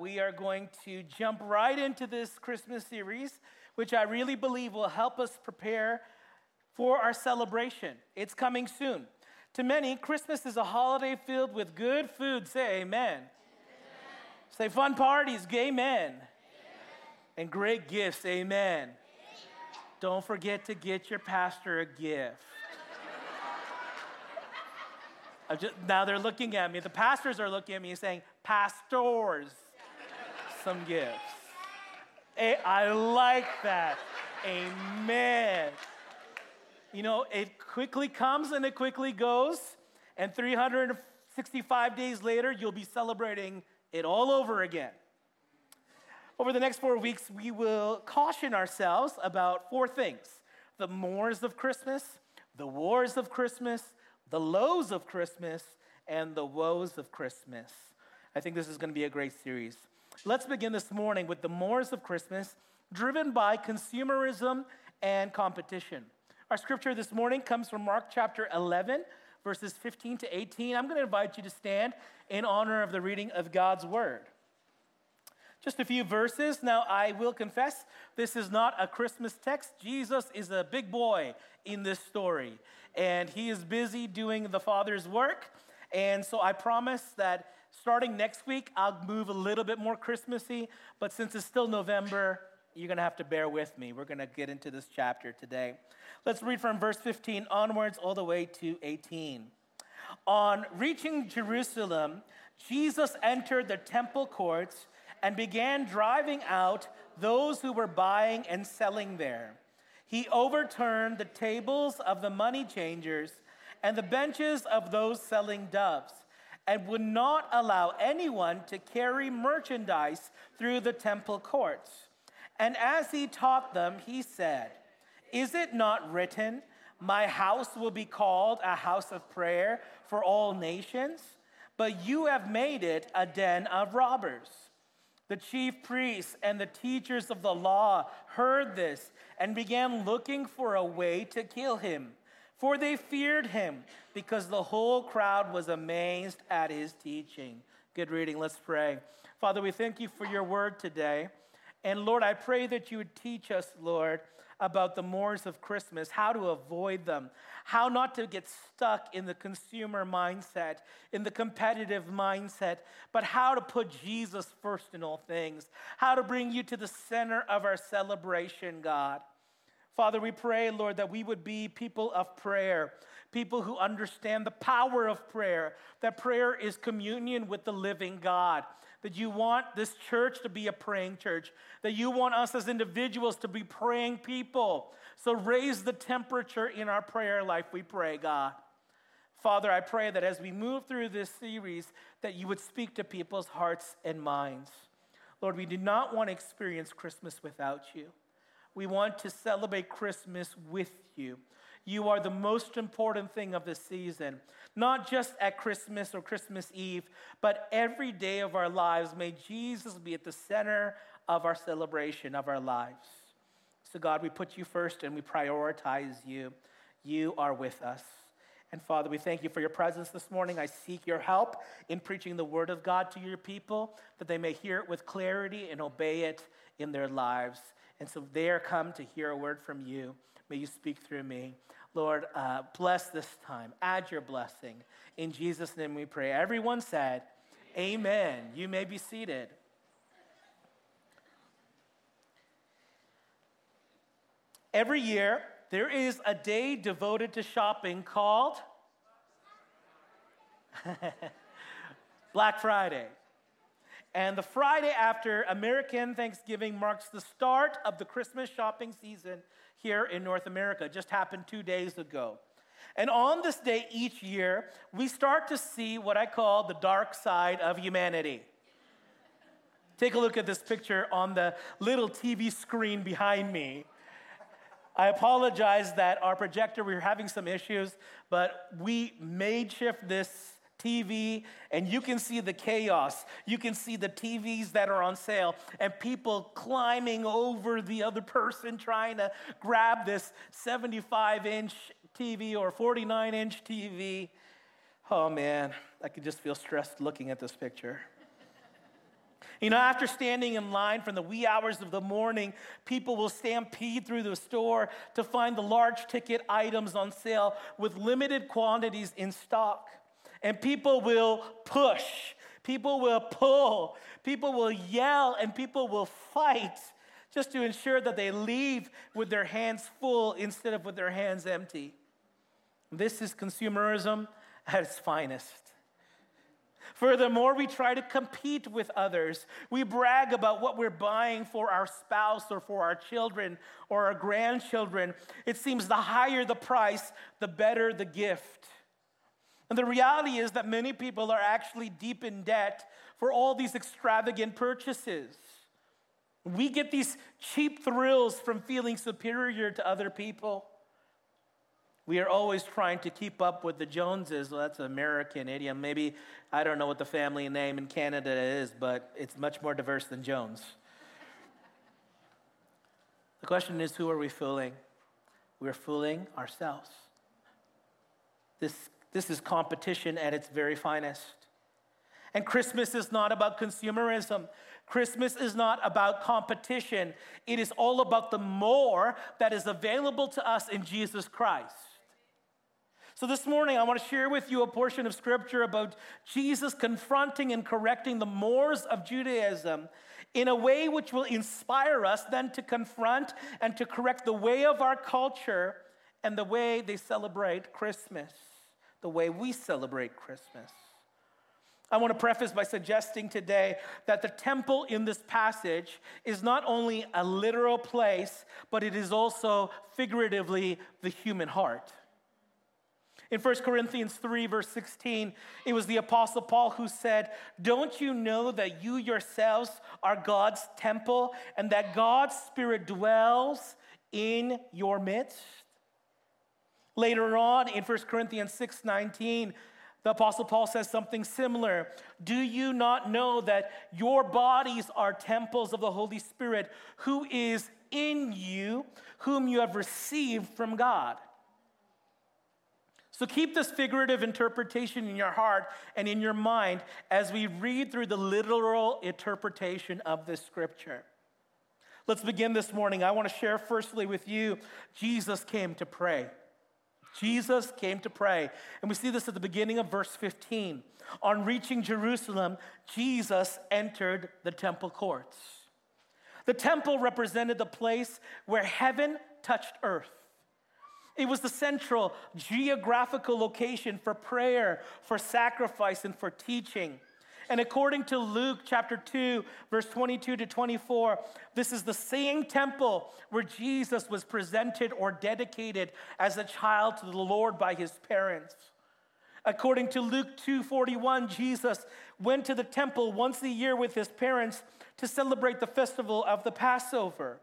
we are going to jump right into this Christmas series, which I really believe will help us prepare for our celebration. It's coming soon. To many, Christmas is a holiday filled with good food. Say amen. amen. Say fun parties, gay men. Amen. And great gifts. Amen. amen. Don't forget to get your pastor a gift. Just, now they're looking at me. The pastors are looking at me saying, Pastors, some gifts. I like that. Amen. You know, it quickly comes and it quickly goes. And 365 days later, you'll be celebrating it all over again. Over the next four weeks, we will caution ourselves about four things the mores of Christmas, the wars of Christmas, the lows of Christmas, and the woes of Christmas. I think this is going to be a great series. Let's begin this morning with the mores of Christmas, driven by consumerism and competition. Our scripture this morning comes from Mark chapter 11, verses 15 to 18. I'm going to invite you to stand in honor of the reading of God's word. Just a few verses. Now, I will confess, this is not a Christmas text. Jesus is a big boy in this story and he is busy doing the Father's work. And so I promise that starting next week, I'll move a little bit more Christmassy. But since it's still November, you're going to have to bear with me. We're going to get into this chapter today. Let's read from verse 15 onwards all the way to 18. On reaching Jerusalem, Jesus entered the temple courts and began driving out those who were buying and selling there he overturned the tables of the money changers and the benches of those selling doves, and would not allow anyone to carry merchandise through the temple courts. And as he taught them, he said, Is it not written, My house will be called a house of prayer for all nations? But you have made it a den of robbers. The chief priests and the teachers of the law heard this and began looking for a way to kill him. For they feared him because the whole crowd was amazed at his teaching. Good reading. Let's pray. Father, we thank you for your word today. And Lord, I pray that you would teach us, Lord, about the mores of Christmas, how to avoid them, how not to get stuck in the consumer mindset, in the competitive mindset, but how to put Jesus first in all things, how to bring you to the center of our celebration, God. Father, we pray, Lord, that we would be people of prayer, people who understand the power of prayer, that prayer is communion with the living God, that you want this church to be a praying church, that you want us as individuals to be praying people. So raise the temperature in our prayer life, we pray, God. Father, I pray that as we move through this series, that you would speak to people's hearts and minds. Lord, we do not want to experience Christmas without you. We want to celebrate Christmas with you. You are the most important thing of the season, not just at Christmas or Christmas Eve, but every day of our lives. May Jesus be at the center of our celebration of our lives. So, God, we put you first and we prioritize you. You are with us. And Father, we thank you for your presence this morning. I seek your help in preaching the word of God to your people, that they may hear it with clarity and obey it in their lives. And so they are come to hear a word from you. May you speak through me. Lord, uh, bless this time. Add your blessing. In Jesus' name we pray. Everyone said, Amen. Amen. You may be seated. Every year, there is a day devoted to shopping called Black Friday. And the Friday after American Thanksgiving marks the start of the Christmas shopping season here in North America. It just happened two days ago. And on this day each year, we start to see what I call the dark side of humanity. Take a look at this picture on the little TV screen behind me. I apologize that our projector, we were having some issues, but we made shift this TV, and you can see the chaos. You can see the TVs that are on sale, and people climbing over the other person trying to grab this 75 inch TV or 49 inch TV. Oh man, I could just feel stressed looking at this picture. You know, after standing in line from the wee hours of the morning, people will stampede through the store to find the large ticket items on sale with limited quantities in stock. And people will push, people will pull, people will yell, and people will fight just to ensure that they leave with their hands full instead of with their hands empty. This is consumerism at its finest. Furthermore, we try to compete with others. We brag about what we're buying for our spouse or for our children or our grandchildren. It seems the higher the price, the better the gift. And the reality is that many people are actually deep in debt for all these extravagant purchases. We get these cheap thrills from feeling superior to other people. We are always trying to keep up with the Joneses. Well, that's an American idiom. Maybe, I don't know what the family name in Canada is, but it's much more diverse than Jones. the question is who are we fooling? We're fooling ourselves. This, this is competition at its very finest. And Christmas is not about consumerism. Christmas is not about competition. It is all about the more that is available to us in Jesus Christ. So, this morning, I want to share with you a portion of scripture about Jesus confronting and correcting the mores of Judaism in a way which will inspire us then to confront and to correct the way of our culture and the way they celebrate Christmas, the way we celebrate Christmas. I want to preface by suggesting today that the temple in this passage is not only a literal place, but it is also figuratively the human heart. In 1 Corinthians 3, verse 16, it was the Apostle Paul who said, Don't you know that you yourselves are God's temple and that God's Spirit dwells in your midst? Later on in 1 Corinthians 6 19, the Apostle Paul says something similar. Do you not know that your bodies are temples of the Holy Spirit who is in you, whom you have received from God? So keep this figurative interpretation in your heart and in your mind as we read through the literal interpretation of this scripture. Let's begin this morning. I want to share firstly with you Jesus came to pray. Jesus came to pray. And we see this at the beginning of verse 15. On reaching Jerusalem, Jesus entered the temple courts. The temple represented the place where heaven touched earth. It was the central geographical location for prayer, for sacrifice, and for teaching. And according to Luke chapter 2, verse 22 to 24, this is the same temple where Jesus was presented or dedicated as a child to the Lord by his parents. According to Luke 2:41, Jesus went to the temple once a year with his parents to celebrate the festival of the Passover.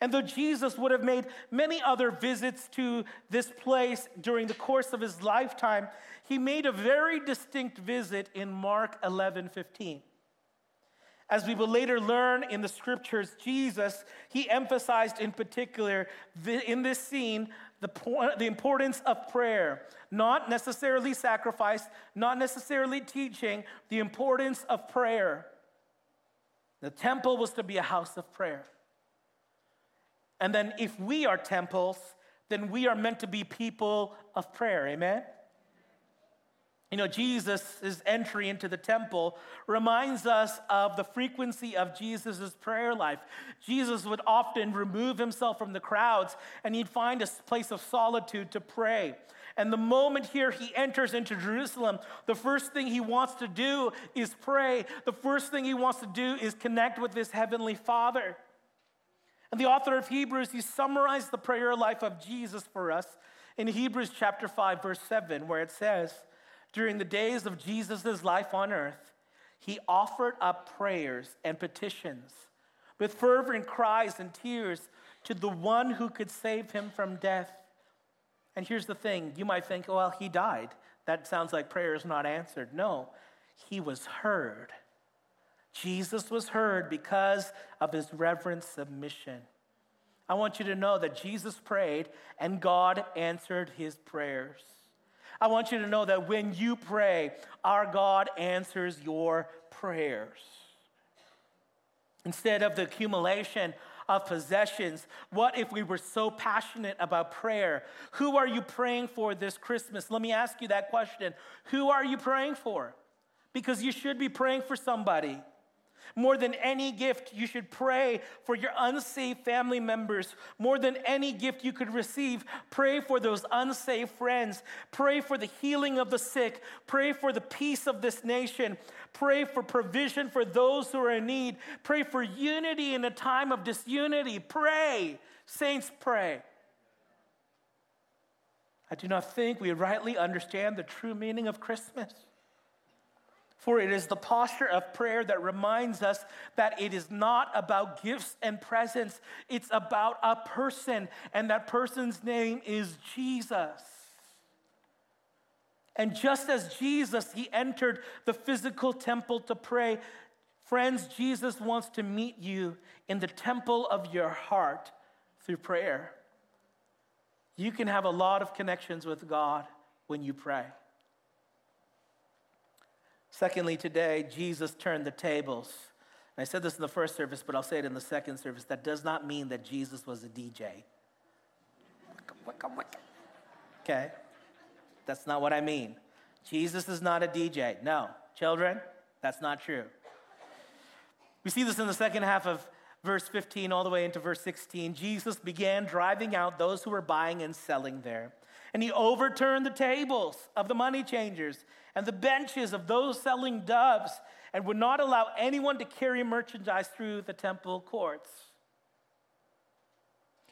And though Jesus would have made many other visits to this place during the course of his lifetime, he made a very distinct visit in Mark 11 15. As we will later learn in the scriptures, Jesus, he emphasized in particular the, in this scene the, the importance of prayer, not necessarily sacrifice, not necessarily teaching, the importance of prayer. The temple was to be a house of prayer. And then if we are temples, then we are meant to be people of prayer. Amen? You know, Jesus' entry into the temple reminds us of the frequency of Jesus' prayer life. Jesus would often remove himself from the crowds and he'd find a place of solitude to pray. And the moment here he enters into Jerusalem, the first thing he wants to do is pray. The first thing he wants to do is connect with his heavenly Father. And the author of Hebrews, he summarized the prayer life of Jesus for us in Hebrews chapter 5, verse 7, where it says, During the days of Jesus' life on earth, he offered up prayers and petitions with fervent cries and tears to the one who could save him from death. And here's the thing you might think, well, he died. That sounds like prayer is not answered. No, he was heard. Jesus was heard because of his reverent submission. I want you to know that Jesus prayed and God answered his prayers. I want you to know that when you pray, our God answers your prayers. instead of the accumulation of possessions? What if we were so passionate about prayer? Who are you praying for this Christmas? Let me ask you that question. Who are you praying for? Because you should be praying for somebody. More than any gift, you should pray for your unsaved family members. More than any gift you could receive, pray for those unsaved friends. Pray for the healing of the sick. Pray for the peace of this nation. Pray for provision for those who are in need. Pray for unity in a time of disunity. Pray. Saints, pray. I do not think we rightly understand the true meaning of Christmas. For it is the posture of prayer that reminds us that it is not about gifts and presents, it's about a person, and that person's name is Jesus. And just as Jesus, he entered the physical temple to pray, friends, Jesus wants to meet you in the temple of your heart through prayer. You can have a lot of connections with God when you pray. Secondly, today, Jesus turned the tables. And I said this in the first service, but I'll say it in the second service. That does not mean that Jesus was a DJ. Okay? That's not what I mean. Jesus is not a DJ. No. Children, that's not true. We see this in the second half of verse 15 all the way into verse 16. Jesus began driving out those who were buying and selling there. And he overturned the tables of the money changers and the benches of those selling doves and would not allow anyone to carry merchandise through the temple courts.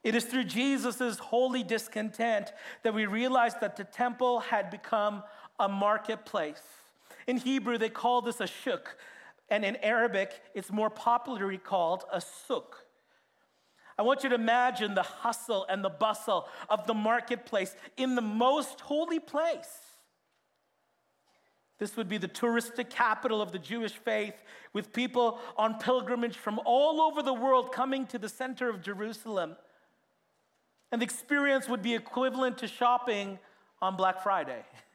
It is through Jesus' holy discontent that we realize that the temple had become a marketplace. In Hebrew, they call this a shuk, and in Arabic, it's more popularly called a souk. I want you to imagine the hustle and the bustle of the marketplace in the most holy place. This would be the touristic capital of the Jewish faith, with people on pilgrimage from all over the world coming to the center of Jerusalem. And the experience would be equivalent to shopping on Black Friday.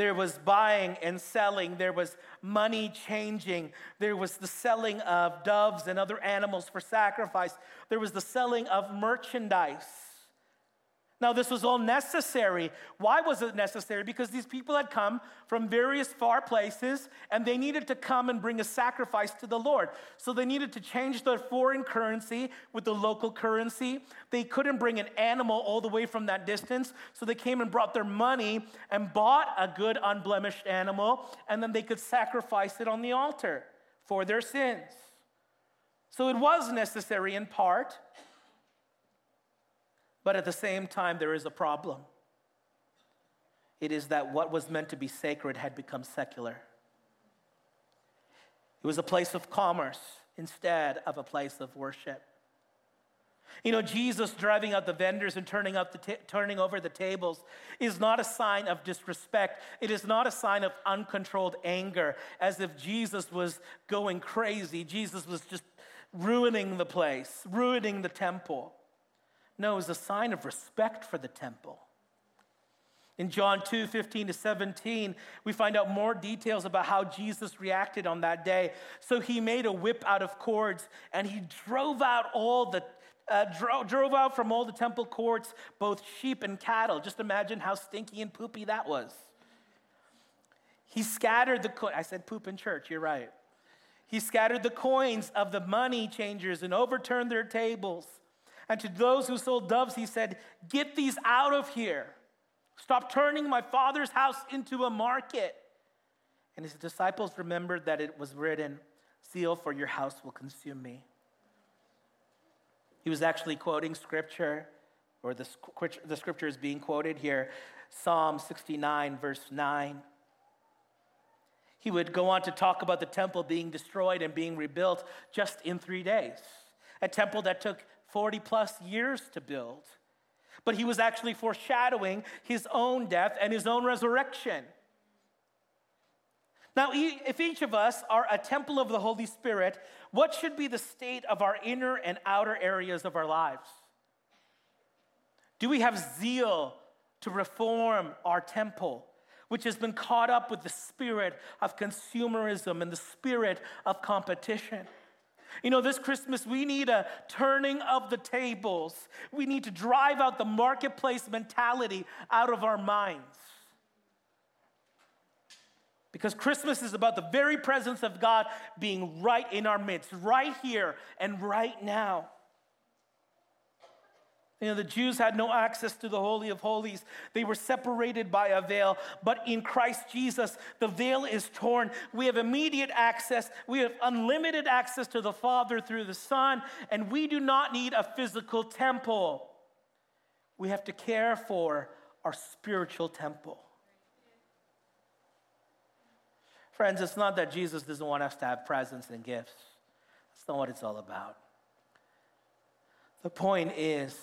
There was buying and selling. There was money changing. There was the selling of doves and other animals for sacrifice. There was the selling of merchandise. Now, this was all necessary. Why was it necessary? Because these people had come from various far places and they needed to come and bring a sacrifice to the Lord. So they needed to change their foreign currency with the local currency. They couldn't bring an animal all the way from that distance. So they came and brought their money and bought a good, unblemished animal, and then they could sacrifice it on the altar for their sins. So it was necessary in part. But at the same time, there is a problem. It is that what was meant to be sacred had become secular. It was a place of commerce instead of a place of worship. You know, Jesus driving out the vendors and turning, up the turning over the tables is not a sign of disrespect. It is not a sign of uncontrolled anger, as if Jesus was going crazy. Jesus was just ruining the place, ruining the temple. No, it was a sign of respect for the temple. In John 2 15 to 17, we find out more details about how Jesus reacted on that day. So he made a whip out of cords and he drove out all the uh, dro- drove out from all the temple courts both sheep and cattle. Just imagine how stinky and poopy that was. He scattered the co- I said poop in church, you're right. He scattered the coins of the money changers and overturned their tables. And to those who sold doves, he said, Get these out of here. Stop turning my father's house into a market. And his disciples remembered that it was written, Zeal for your house will consume me. He was actually quoting scripture, or the, the scripture is being quoted here Psalm 69, verse 9. He would go on to talk about the temple being destroyed and being rebuilt just in three days. A temple that took 40 plus years to build. But he was actually foreshadowing his own death and his own resurrection. Now, if each of us are a temple of the Holy Spirit, what should be the state of our inner and outer areas of our lives? Do we have zeal to reform our temple? which has been caught up with the spirit of consumerism and the spirit of competition. You know, this Christmas, we need a turning of the tables. We need to drive out the marketplace mentality out of our minds. Because Christmas is about the very presence of God being right in our midst, right here and right now. You know, the Jews had no access to the Holy of Holies. They were separated by a veil. But in Christ Jesus, the veil is torn. We have immediate access. We have unlimited access to the Father through the Son, and we do not need a physical temple. We have to care for our spiritual temple. Friends, it's not that Jesus doesn't want us to have presents and gifts. That's not what it's all about. The point is,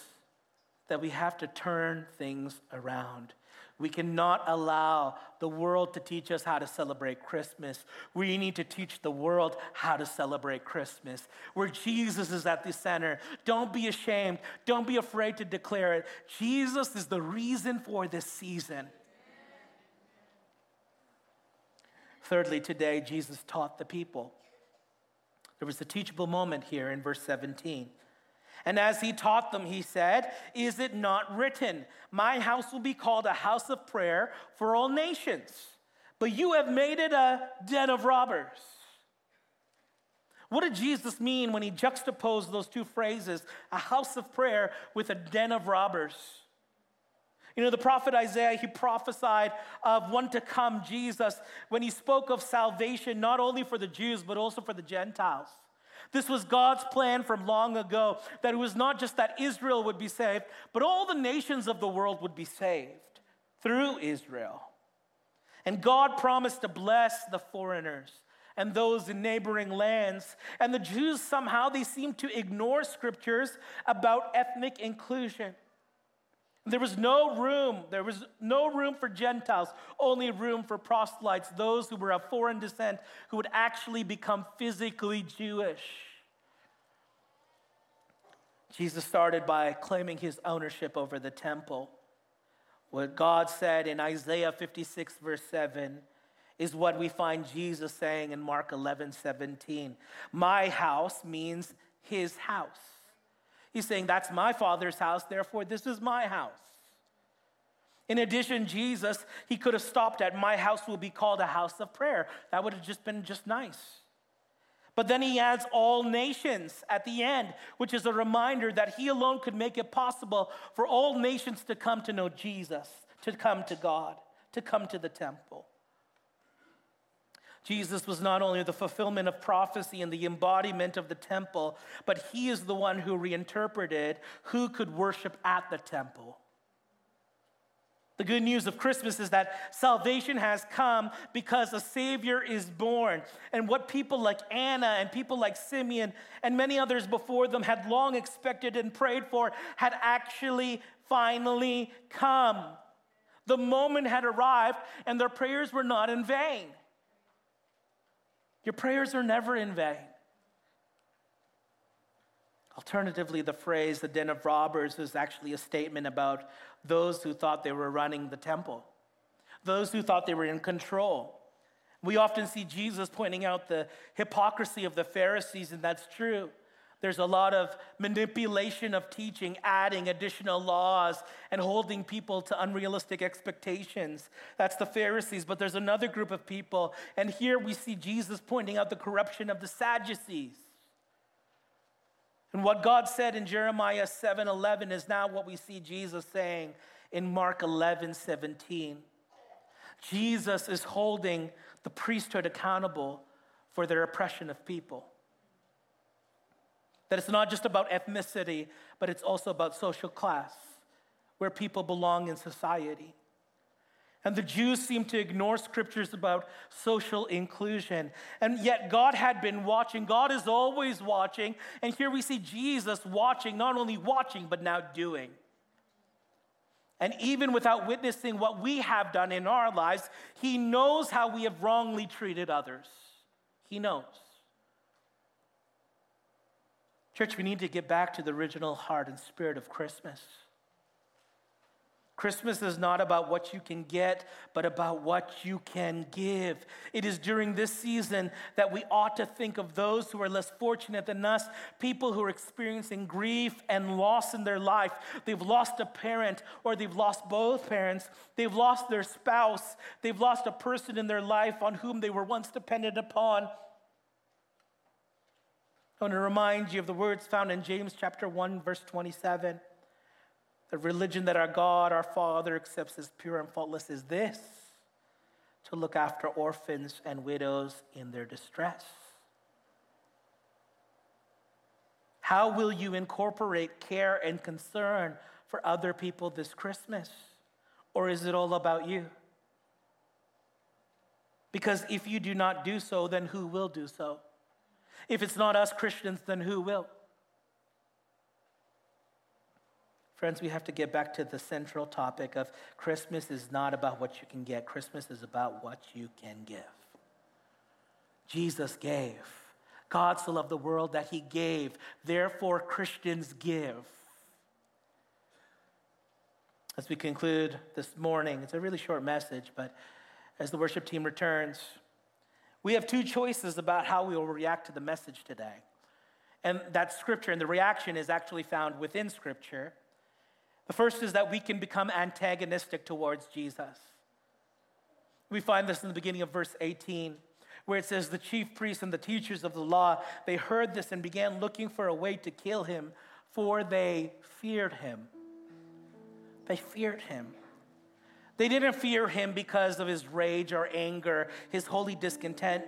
that we have to turn things around. We cannot allow the world to teach us how to celebrate Christmas. We need to teach the world how to celebrate Christmas, where Jesus is at the center. Don't be ashamed. Don't be afraid to declare it. Jesus is the reason for this season. Thirdly, today, Jesus taught the people. There was a teachable moment here in verse 17. And as he taught them, he said, Is it not written, My house will be called a house of prayer for all nations, but you have made it a den of robbers? What did Jesus mean when he juxtaposed those two phrases, a house of prayer with a den of robbers? You know, the prophet Isaiah, he prophesied of one to come, Jesus, when he spoke of salvation, not only for the Jews, but also for the Gentiles. This was God's plan from long ago that it was not just that Israel would be saved, but all the nations of the world would be saved through Israel. And God promised to bless the foreigners and those in neighboring lands. And the Jews somehow they seem to ignore scriptures about ethnic inclusion. There was no room, there was no room for Gentiles, only room for proselytes, those who were of foreign descent who would actually become physically Jewish. Jesus started by claiming his ownership over the temple. What God said in Isaiah 56, verse 7, is what we find Jesus saying in Mark 11, 17. My house means his house. He's saying, That's my father's house, therefore, this is my house. In addition, Jesus, he could have stopped at, My house will be called a house of prayer. That would have just been just nice. But then he adds all nations at the end, which is a reminder that he alone could make it possible for all nations to come to know Jesus, to come to God, to come to the temple. Jesus was not only the fulfillment of prophecy and the embodiment of the temple, but he is the one who reinterpreted who could worship at the temple. The good news of Christmas is that salvation has come because a Savior is born. And what people like Anna and people like Simeon and many others before them had long expected and prayed for had actually finally come. The moment had arrived, and their prayers were not in vain. Your prayers are never in vain. Alternatively, the phrase the den of robbers is actually a statement about those who thought they were running the temple, those who thought they were in control. We often see Jesus pointing out the hypocrisy of the Pharisees, and that's true. There's a lot of manipulation of teaching, adding additional laws and holding people to unrealistic expectations. That's the Pharisees, but there's another group of people, and here we see Jesus pointing out the corruption of the Sadducees. And what God said in Jeremiah 7:11 is now what we see Jesus saying in Mark 11:17. Jesus is holding the priesthood accountable for their oppression of people. That it's not just about ethnicity, but it's also about social class, where people belong in society. And the Jews seem to ignore scriptures about social inclusion. And yet, God had been watching. God is always watching. And here we see Jesus watching, not only watching, but now doing. And even without witnessing what we have done in our lives, He knows how we have wrongly treated others. He knows. Church, we need to get back to the original heart and spirit of Christmas. Christmas is not about what you can get, but about what you can give. It is during this season that we ought to think of those who are less fortunate than us, people who are experiencing grief and loss in their life. They've lost a parent or they've lost both parents. They've lost their spouse. They've lost a person in their life on whom they were once dependent upon. I want to remind you of the words found in James chapter 1 verse 27. The religion that our God, our Father, accepts as pure and faultless is this to look after orphans and widows in their distress. How will you incorporate care and concern for other people this Christmas? Or is it all about you? Because if you do not do so, then who will do so? If it's not us Christians, then who will? Friends, we have to get back to the central topic of Christmas is not about what you can get, Christmas is about what you can give. Jesus gave. God so loved the world that he gave. Therefore, Christians give. As we conclude this morning, it's a really short message, but as the worship team returns, we have two choices about how we will react to the message today. And that scripture, and the reaction is actually found within scripture. The first is that we can become antagonistic towards Jesus. We find this in the beginning of verse 18, where it says, The chief priests and the teachers of the law, they heard this and began looking for a way to kill him, for they feared him. They feared him. They didn't fear him because of his rage or anger, his holy discontent,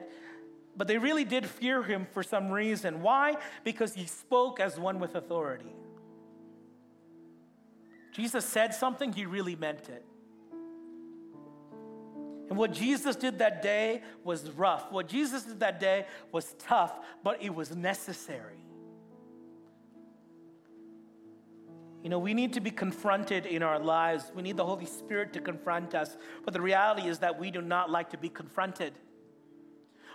but they really did fear him for some reason. Why? Because he spoke as one with authority. Jesus said something, he really meant it. And what Jesus did that day was rough. What Jesus did that day was tough, but it was necessary. You know, we need to be confronted in our lives. We need the Holy Spirit to confront us. But the reality is that we do not like to be confronted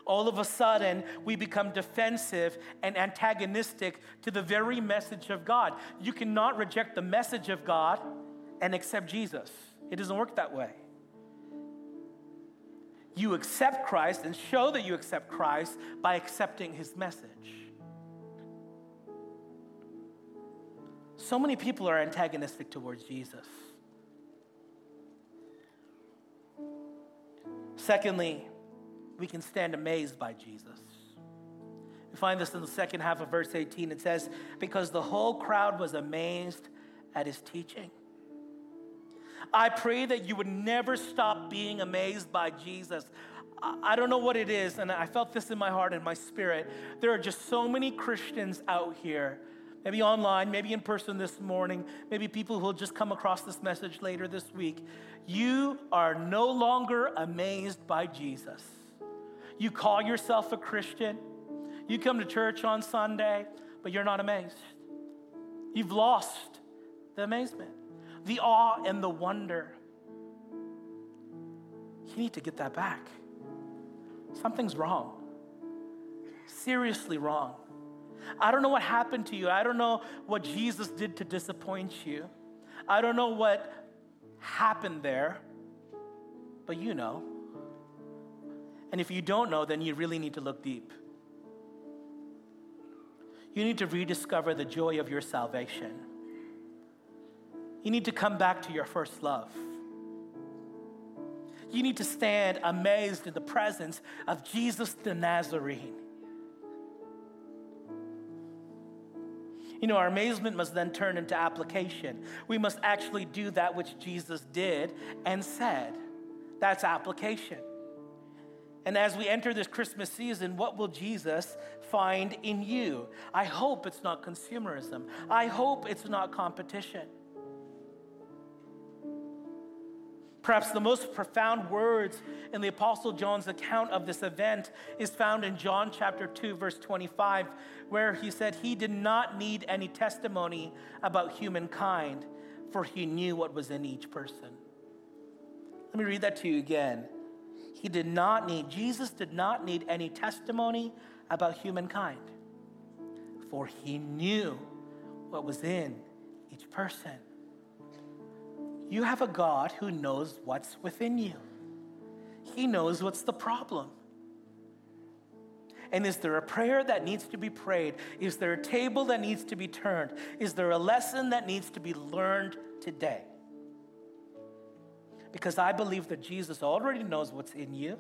all of a sudden we become defensive and antagonistic to the very message of God. You cannot reject the message of God and accept Jesus, it doesn't work that way. You accept Christ and show that you accept Christ by accepting his message. So many people are antagonistic towards Jesus. Secondly, we can stand amazed by Jesus. We find this in the second half of verse 18. It says, Because the whole crowd was amazed at his teaching. I pray that you would never stop being amazed by Jesus. I don't know what it is, and I felt this in my heart and my spirit. There are just so many Christians out here, maybe online, maybe in person this morning, maybe people who will just come across this message later this week. You are no longer amazed by Jesus. You call yourself a Christian. You come to church on Sunday, but you're not amazed. You've lost the amazement, the awe, and the wonder. You need to get that back. Something's wrong. Seriously wrong. I don't know what happened to you. I don't know what Jesus did to disappoint you. I don't know what happened there, but you know. And if you don't know, then you really need to look deep. You need to rediscover the joy of your salvation. You need to come back to your first love. You need to stand amazed in the presence of Jesus the Nazarene. You know, our amazement must then turn into application. We must actually do that which Jesus did and said. That's application. And as we enter this Christmas season, what will Jesus find in you? I hope it's not consumerism. I hope it's not competition. Perhaps the most profound words in the Apostle John's account of this event is found in John chapter 2, verse 25, where he said, He did not need any testimony about humankind, for he knew what was in each person. Let me read that to you again. He did not need, Jesus did not need any testimony about humankind, for he knew what was in each person. You have a God who knows what's within you, He knows what's the problem. And is there a prayer that needs to be prayed? Is there a table that needs to be turned? Is there a lesson that needs to be learned today? Because I believe that Jesus already knows what's in you.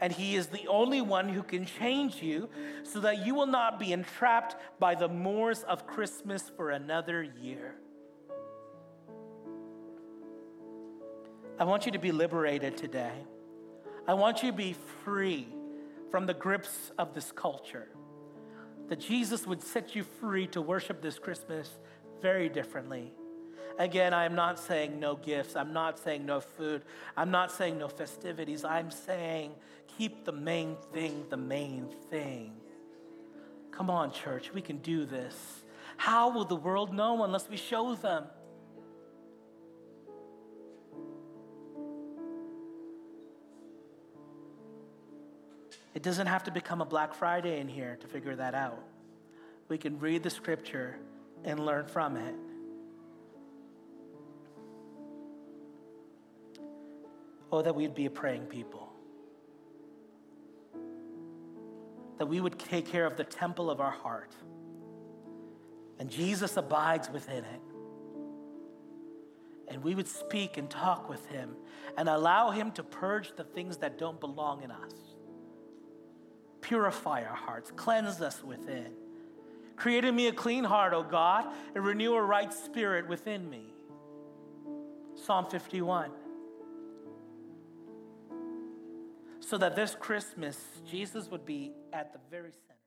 And he is the only one who can change you so that you will not be entrapped by the mores of Christmas for another year. I want you to be liberated today. I want you to be free from the grips of this culture. That Jesus would set you free to worship this Christmas very differently. Again, I am not saying no gifts. I'm not saying no food. I'm not saying no festivities. I'm saying keep the main thing the main thing. Come on, church, we can do this. How will the world know unless we show them? It doesn't have to become a Black Friday in here to figure that out. We can read the scripture and learn from it. Oh, that we'd be a praying people. That we would take care of the temple of our heart. And Jesus abides within it. And we would speak and talk with him and allow him to purge the things that don't belong in us. Purify our hearts, cleanse us within. Create in me a clean heart, O God, and renew a right spirit within me. Psalm 51. So that this Christmas, Jesus would be at the very center.